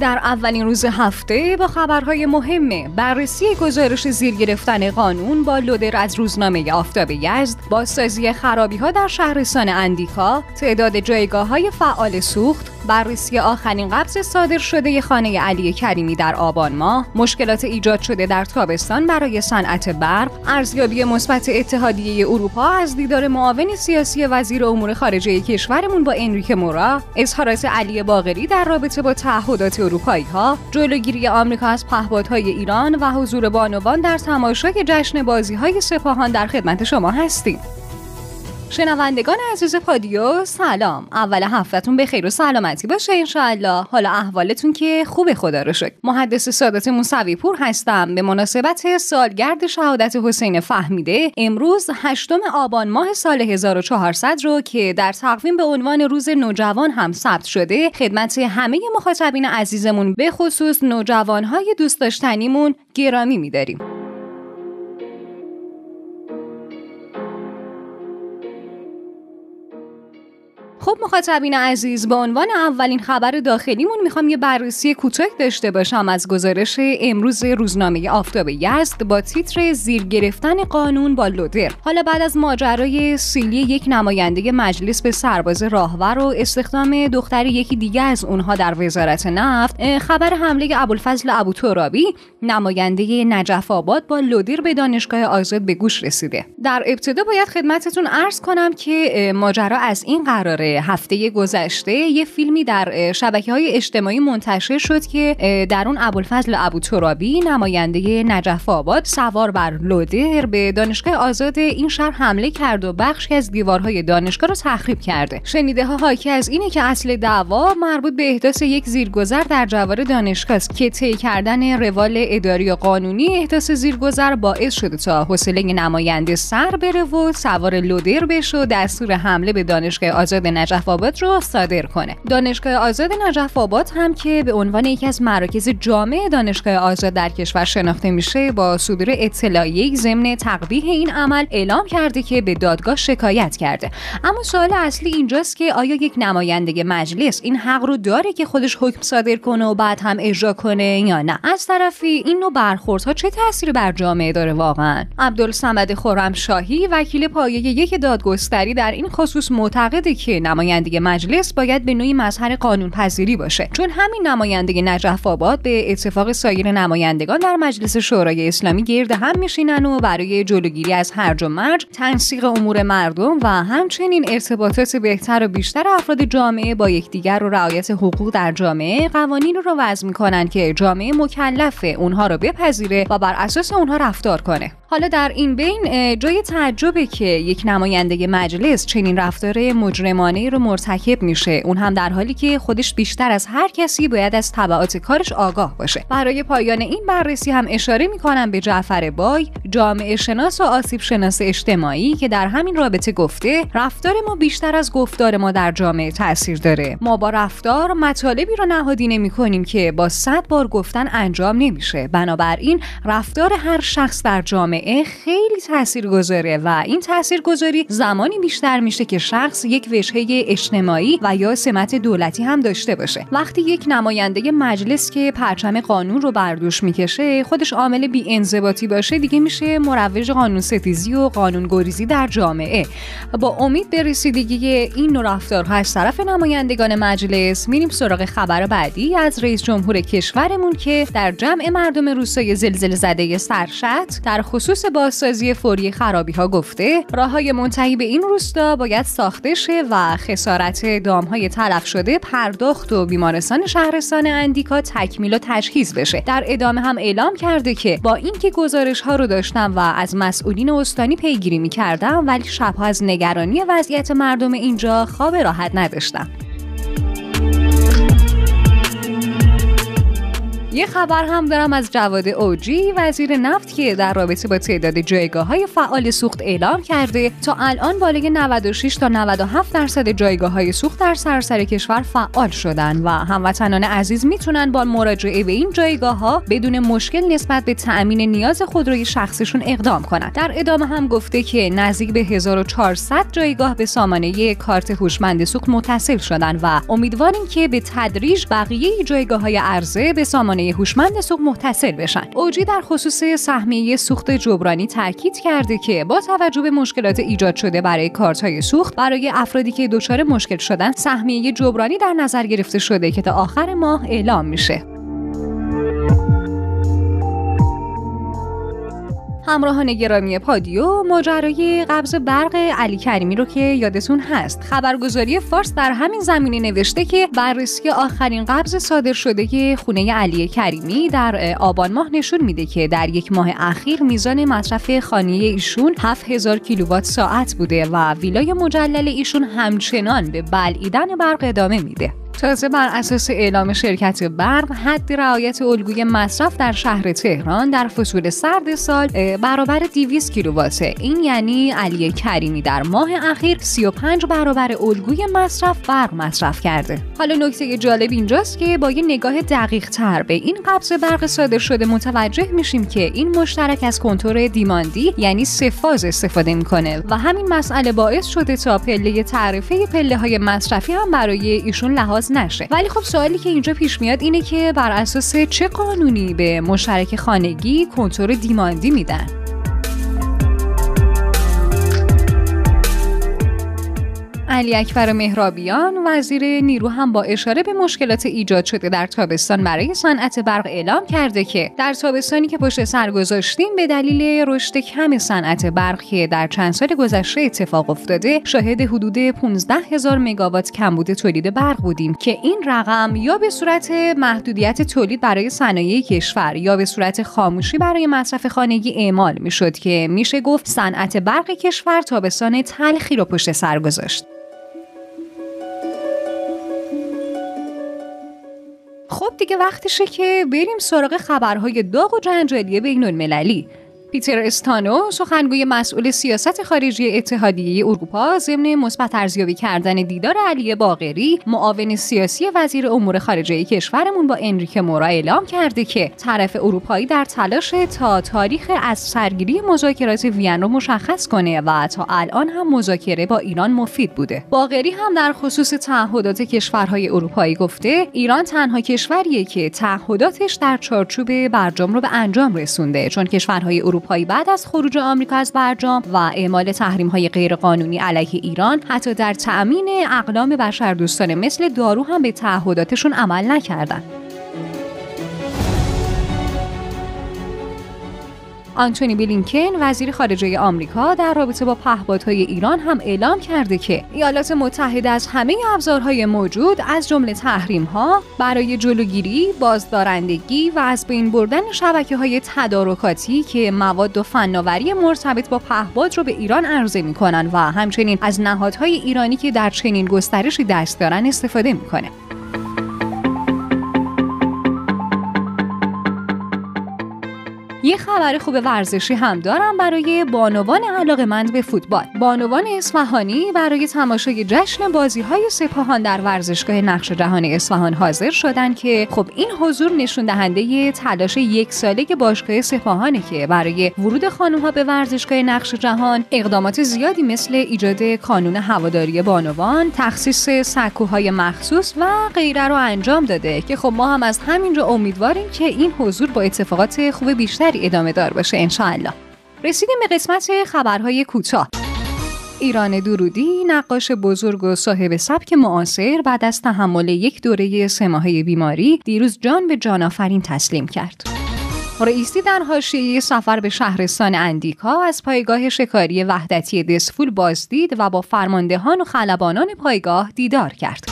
در اولین روز هفته با خبرهای مهمه بررسی گزارش زیر گرفتن قانون با لودر از روزنامه آفتاب یزد بازسازی خرابی ها در شهرستان اندیکا تعداد جایگاه های فعال سوخت بررسی آخرین قبض صادر شده خانه علی کریمی در آبان ماه مشکلات ایجاد شده در تابستان برای صنعت برق ارزیابی مثبت اتحادیه اروپا از دیدار معاون سیاسی وزیر امور خارجه کشورمون با انریک مورا اظهارات علی باغری در رابطه با تعهدات اروپایی ها جلوگیری آمریکا از پهپادهای ایران و حضور بانوان در تماشای جشن بازی های سپاهان در خدمت شما هستیم. شنوندگان عزیز پادیو سلام. اول هفتهتون به خیر و سلامتی باشه انشاءالله. حالا احوالتون که خوب خدا رو شکر. محدث سادات موسوی پور هستم. به مناسبت سالگرد شهادت حسین فهمیده امروز هشتم آبان ماه سال 1400 رو که در تقویم به عنوان روز نوجوان هم ثبت شده. خدمت همه مخاطبین عزیزمون به خصوص نوجوانهای دوست داشتنیمون گرامی میداریم. خب مخاطبین عزیز به عنوان اولین خبر داخلیمون می‌خوام یه بررسی کوتاه داشته باشم از گزارش امروز روزنامه آفتاب یزد با تیتر زیر گرفتن قانون با لودر. حالا بعد از ماجرای سیلی یک نماینده مجلس به سرباز راهور و استخدام دختر یکی دیگه از اونها در وزارت نفت خبر حمله ابوالفضل ابو ترابی نماینده نجف آباد با لودر به دانشگاه آزاد به گوش رسیده. در ابتدا باید خدمتتون عرض کنم که ماجرا از این قراره. هفته گذشته یه فیلمی در شبکه های اجتماعی منتشر شد که در اون ابوالفضل ابو ترابی نماینده نجف آباد سوار بر لودر به دانشگاه آزاد این شهر حمله کرد و بخشی از دیوارهای دانشگاه رو تخریب کرده. شنیده ها حاکی از اینه که اصل دعوا مربوط به احداث یک زیرگذر در جوار دانشگاه است که طی کردن روال اداری و قانونی احداث زیرگذر باعث شده تا حوصله نماینده سر بره و سوار لودر بشه و دستور حمله به دانشگاه آزاد نجف آباد رو صادر کنه. دانشگاه آزاد نجف آباد هم که به عنوان یکی از مراکز جامع دانشگاه آزاد در کشور شناخته میشه با صدور اطلاعیه ضمن تقبیح این عمل اعلام کرده که به دادگاه شکایت کرده. اما سوال اصلی اینجاست که آیا یک نماینده مجلس این حق رو داره که خودش حکم صادر کنه و بعد هم اجرا کنه یا نه؟ از طرفی این نوع برخوردها چه تاثیری بر جامعه داره واقعا؟ عبدالصمد خرمشاهی وکیل پایه یک دادگستری در این خصوص معتقده که نماینده مجلس باید به نوعی مظهر قانون پذیری باشه. چون همین نماینده نجف آباد به اتفاق سایر نمایندگان در مجلس شورای اسلامی گرد هم میشینن و برای جلوگیری از هرج و مرج تنسیق امور مردم و همچنین ارتباطات بهتر و بیشتر افراد جامعه با یکدیگر و رعایت حقوق در جامعه قوانین رو وضع می‌کنن که جامعه مکلف اونها رو بپذیره و بر اساس اونها رفتار کنه. حالا در این بین جای تعجبه که یک نماینده مجلس چنین رفتار مجرمانه رو مرتکب میشه. اون هم در حالی که خودش بیشتر از هر کسی باید از تبعات کارش آگاه باشه. برای پایان این بررسی هم اشاره می‌کنم به جعفر بای جامعه شناس و آسیب شناس اجتماعی که در همین رابطه گفته رفتار ما بیشتر از گفتار ما در جامعه تاثیر داره. ما با رفتار مطالبی رو نهادی نمی کنیم که با صد بار گفتن انجام نمیشه. بنابراین رفتار هر شخص در جامعه خیلی تاثیر گذاره و این تاثیرگذاری زمانی بیشتر میشه که شخص یک وجهه اجتماعی و یا سمت دولتی هم داشته باشه. وقتی یک نماینده مجلس که پرچم قانون رو بر دوش می‌کشه خودش عامل بی انضباطی باشه دیگه میشه مروج قانون ستیزی و قانون گریزی در جامعه. با امید به رسیدگی این نوع رفتارها از طرف نمایندگان مجلس میریم سراغ خبر بعدی از رئیس جمهور کشورمون که در جمع مردم روستای زلزله زده سرشت در خصوص بازسازی فوری خرابی ها گفته راه های منتهی به این روستا باید ساخته شه و خسارت های تلف شده پرداخت و بیمارستان شهرستان اندیکا تکمیل و تجهیز بشه. در ادامه هم اعلام کرده که با اینکه گزارش ها رو داشتم و از مسئولین استانی پیگیری می‌کردم ولی شبها از نگرانی وضعیت مردم اینجا خواب راحت نداشتم. یه خبر هم دارم از جواد اوجی وزیر نفت که در رابطه با تعداد جایگاه های فعال سوخت اعلام کرده تا الان بالای 96 تا 97 درصد جایگاه های سوخت در سراسر کشور فعال شدن و هموطنان عزیز می‌تونن با مراجعه به این جایگاه ها بدون مشکل نسبت به تأمین نیاز خودروی شخصشون اقدام کنند. در ادامه هم گفته که نزدیک به 1400 جایگاه به سامانه کارت هوشمند سوخت متصل شدن و امیدواریم که به تدریج بقیه جایگاه های عرضه به سامانه هوشمند سوخت متصل بشن. اوجی در خصوص سهمیه سوخت جبرانی تاکید کرده که با توجه به مشکلات ایجاد شده برای کارت های سوخت برای افرادی که دچار مشکل شدن سهمیه جبرانی در نظر گرفته شده که تا آخر ماه اعلام میشه. همراهان گرامی پادیو ماجرای قبض برق علی کریمی رو که یادتون هست. خبرگزاری فارس در همین زمینه نوشته که بررسی آخرین قبض صادر شده خونه علی کریمی در آبان ماه نشون میده که در یک ماه اخیر میزان مصرف خانه ایشون 7000 کیلووات ساعت بوده و ویلای مجلل ایشون همچنان به بلعیدن برق ادامه میده. تازه بر اساس اعلام شرکت برق حد رعایت الگوی مصرف در شهر تهران در فصول سرد سال برابر 200 کیلوواته این یعنی علی کریمی در ماه اخیر 35 برابر الگوی مصرف برق مصرف کرده. حالا نکته جالب اینجاست که با یه نگاه دقیق تر به این قبض برق صادر شده متوجه میشیم که این مشترک از کنتور دیماندی یعنی سفاز استفاده می‌کنه و همین مسئله باعث شده تا پله تعرفه پله های مصرفی هم برای ایشون لحاظ نشه. ولی خب سوالی که اینجا پیش میاد اینه که بر اساس چه قانونی به مشترک خانگی کنتور دیماندی میدن؟ علی اکبر مهرابیان وزیر نیرو هم با اشاره به مشکلات ایجاد شده در تابستان برای صنعت برق اعلام کرده که در تابستانی که پشت سر گذاشتیم به دلیل رشد کم صنعت برق که در چند سال گذشته اتفاق افتاده شاهد حدود 15 هزار مگاوات کمبود تولید برق بودیم که این رقم یا به صورت محدودیت تولید برای صنایع کشور یا به صورت خاموشی برای مصرف خانگی اعمال می‌شد که میشه گفت صنعت برق کشور تابستان تلخی رو پشت سر گذاشت. خب دیگه وقتشه که بریم سراغ خبرهای داغ و جنجالی بین المللی. پیتر استانو سخنگوی مسئول سیاست خارجی اتحادیه اروپا ضمن مثبت ارزیابی کردن دیدار علی باقری معاون سیاسی وزیر امور خارجه کشورمون با انریک مورا اعلام کرده که طرف اروپایی در تلاش تا تاریخ از سرگیری مذاکرات وین رو مشخص کنه و تا الان هم مذاکره با ایران مفید بوده. باقری هم در خصوص تعهدات کشورهای اروپایی گفته ایران تنها کشوریه که تعهداتش در چارچوب برجام رو به انجام رسونده چون کشورهای اروپایی اروپایی بعد از خروج آمریکا از برجام و اعمال تحریم های غیرقانونی علیه ایران حتی در تأمین اقلام بشردوستانه مثل دارو هم به تعهداتشون عمل نکردند. آنتونی بلینکن وزیر خارجه آمریکا در رابطه با پهپادهای ایران هم اعلام کرده که ایالات متحده از همه ابزارهای موجود از جمله تحریم ها برای جلوگیری، بازدارندگی و از بین بردن شبکه های تدارکاتی که مواد و فناوری مرتبط با پهپاد رو به ایران عرضه می‌کنن و همچنین از نهادهای ایرانی که در چنین گسترشی دست دارن استفاده می‌کنه. یه خبر خوب ورزشی هم دارم برای بانوان علاقمند به فوتبال. بانوان اصفهانی برای تماشای جشن بازی های سپاهان در ورزشگاه نقش جهان اصفهان حاضر شدن که خب این حضور نشون دهنده تلاش یک ساله باشگاه سپاهانه که برای ورود خانم ها به ورزشگاه نقش جهان اقدامات زیادی مثل ایجاد کانون هواداری بانوان، تخصیص سکوهای مخصوص و غیره رو انجام داده که خب ما هم از همینجا امیدواریم که این حضور با اتفاقات خوب بیشتری ادامه دار باشه انشاءالله رسیدیم به قسمت خبرهای کوتاه ایران درودی نقاش بزرگ و صاحب سبک معاصر بعد از تحمل یک دوره سه بیماری دیروز جان به جان آفرین تسلیم کرد. رئیسی در حاشیه سفر به شهرستان اندیکا از پایگاه شکاری وحدتی دسفول بازدید و با فرماندهان و خلبانان پایگاه دیدار کرد.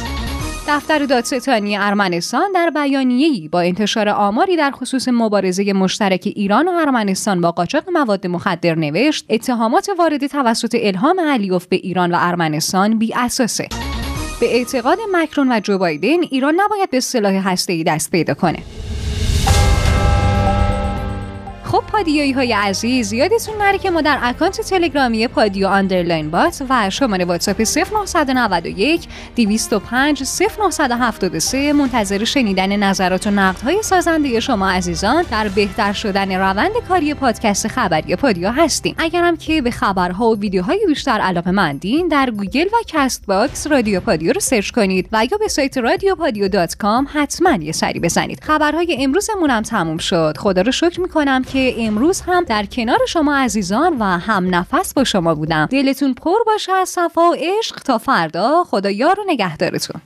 دفتر دادستانی ارمنستان در بیانیه‌ای با انتشار آماری در خصوص مبارزه مشترک ایران و ارمنستان با قاچاق مواد مخدر نوشت اتهامات وارد توسط الهام علیوف به ایران و ارمنستان بی اساسه. به اعتقاد مکرون و جو بایدن ایران نباید به سلاح هسته‌ای دست پیدا کنه. پادیایی های عزیز یادتون نره که ما در اکانت تلگرامی پادیو underline bot و شماره واتساپ 0991 205 0973 منتظر شنیدن نظرات و نقدهای سازنده شما عزیزان در بهتر شدن روند کاری پادکست خبری پادیو هستیم. اگرم که به خبرها و ویدیوهای بیشتر علاقه مندین در گوگل و کست باکس رادیو پادیو رو سرچ کنید و یا به سایت رادیو پادیو dot com حتما یه سری بزنید. خبرهای امروزمون هم تموم شد. خدا رو شکر می‌کنم که امروز هم در کنار شما عزیزان و هم نفس با شما بودم. دلتون پر باشه از صفا و عشق تا فردا. خدا یار و نگهدارتون.